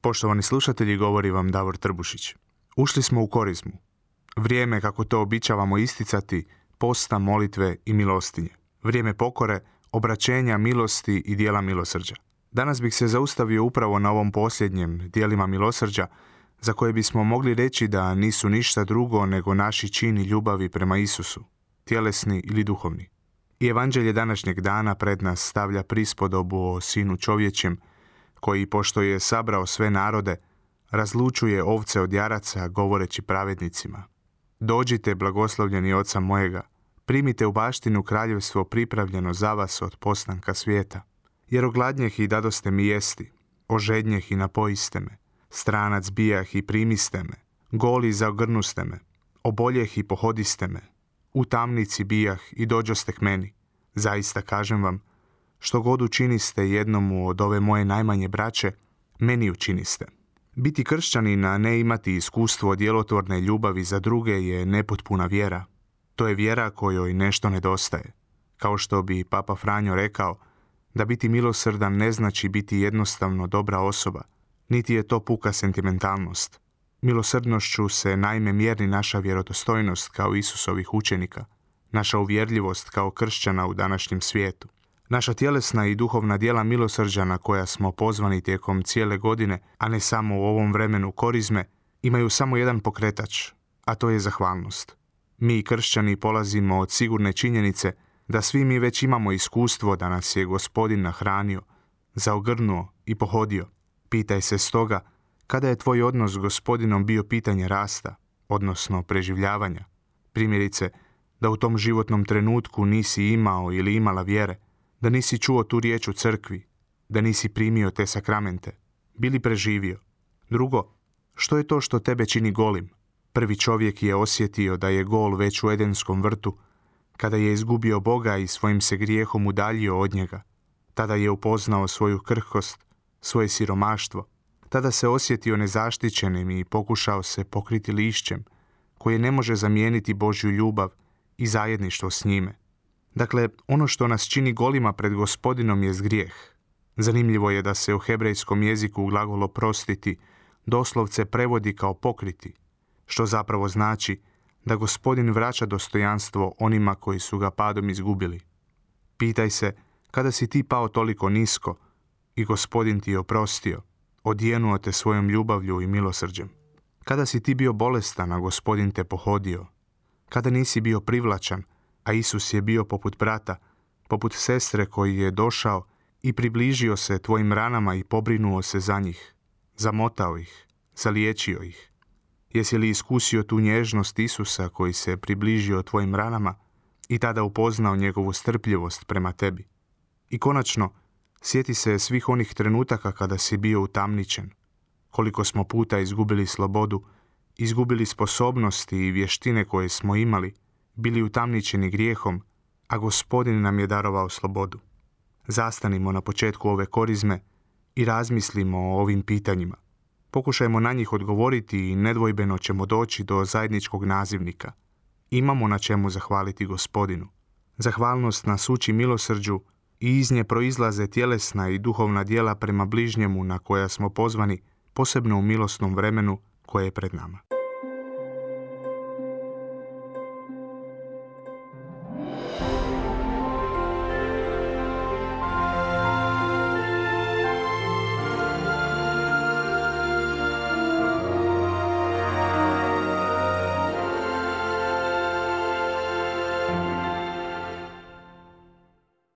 Poštovani slušatelji, govori vam Davor Trbušić. Ušli smo u korizmu. Vrijeme, kako to običavamo isticati, posta, molitve i milostinje. Vrijeme pokore, obraćenja, milosti i dijela milosrđa. Danas bih se zaustavio upravo na ovom posljednjem dijelima milosrđa, za koje bismo mogli reći da nisu ništa drugo nego naši čini ljubavi prema Isusu, tjelesni ili duhovni. I evanđelje današnjeg dana pred nas stavlja prispodobu o sinu čovječijem, koji, pošto je sabrao sve narode, razlučuje ovce od jaraca, govoreći pravednicima. Dođite, blagoslovljeni oca mojega, primite u baštinu kraljevstvo pripravljeno za vas od postanka svijeta. Jer ogladnjeh i dadoste mi jesti, ožednjeh i napojiste me, stranac bijah i primiste me, goli zaogrnuste me, oboljeh i pohodiste me, u tamnici bijah i dođoste k meni. Zaista kažem vam, što god učiniste jednomu od ove moje najmanje braće, meni učiniste. Biti kršćanin, a ne imati iskustvo djelotvorne ljubavi za druge je nepotpuna vjera. To je vjera kojoj nešto nedostaje. Kao što bi Papa Franjo rekao, da biti milosrdan ne znači biti jednostavno dobra osoba, niti je to puka sentimentalnost. Milosrdnošću se naime mjerni naša vjerodostojnost kao Isusovih učenika, naša uvjerljivost kao kršćana u današnjem svijetu. Naša tjelesna i duhovna dijela milosrđa na koja smo pozvani tijekom cijele godine, a ne samo u ovom vremenu korizme, imaju samo jedan pokretač, a to je zahvalnost. Mi kršćani polazimo od sigurne činjenice da svi mi već imamo iskustvo da nas je gospodin nahranio, zaogrnuo i pohodio. Pitaj se stoga kada je tvoj odnos s gospodinom bio pitanje rasta, odnosno preživljavanja. Primjerice, da u tom životnom trenutku nisi imao ili imala vjere, da nisi čuo tu riječ u crkvi, da nisi primio te sakramente, bili preživio. Drugo, što je to što tebe čini golim? Prvi čovjek je osjetio da je gol već u Edenskom vrtu, kada je izgubio Boga i svojim se grijehom udaljio od njega. Tada je upoznao svoju krhkost, svoje siromaštvo. Tada se osjetio nezaštićenim i pokušao se pokriti lišćem, koje ne može zamijeniti Božju ljubav i zajedništvo s njime. Dakle, ono što nas čini golima pred gospodinom je grijeh. Zanimljivo je da se u hebrejskom jeziku glagol oprostiti doslovce prevodi kao pokriti, što zapravo znači da gospodin vraća dostojanstvo onima koji su ga padom izgubili. Pitaj se, kada si ti pao toliko nisko i gospodin ti je oprostio, odijenuo te svojom ljubavlju i milosrđem. Kada si ti bio bolestan, a gospodin te pohodio, kada nisi bio privlačan, a Isus je bio poput brata, poput sestre koji je došao i približio se tvojim ranama i pobrinuo se za njih, zamotao ih, zaliječio ih. Jesi li iskusio tu nježnost Isusa koji se približio tvojim ranama i tada upoznao njegovu strpljivost prema tebi? I konačno, sjeti se svih onih trenutaka kada si bio utamničen, koliko smo puta izgubili slobodu, izgubili sposobnosti i vještine koje smo imali, bili utamničeni grijehom, a gospodin nam je darovao slobodu. Zastanimo na početku ove korizme i razmislimo o ovim pitanjima. Pokušajmo na njih odgovoriti i nedvojbeno ćemo doći do zajedničkog nazivnika. Imamo na čemu zahvaliti gospodinu. Zahvalnost nas uči milosrđu i iz nje proizlaze tjelesna i duhovna dijela prema bližnjemu na koja smo pozvani, posebno u milosnom vremenu koje je pred nama.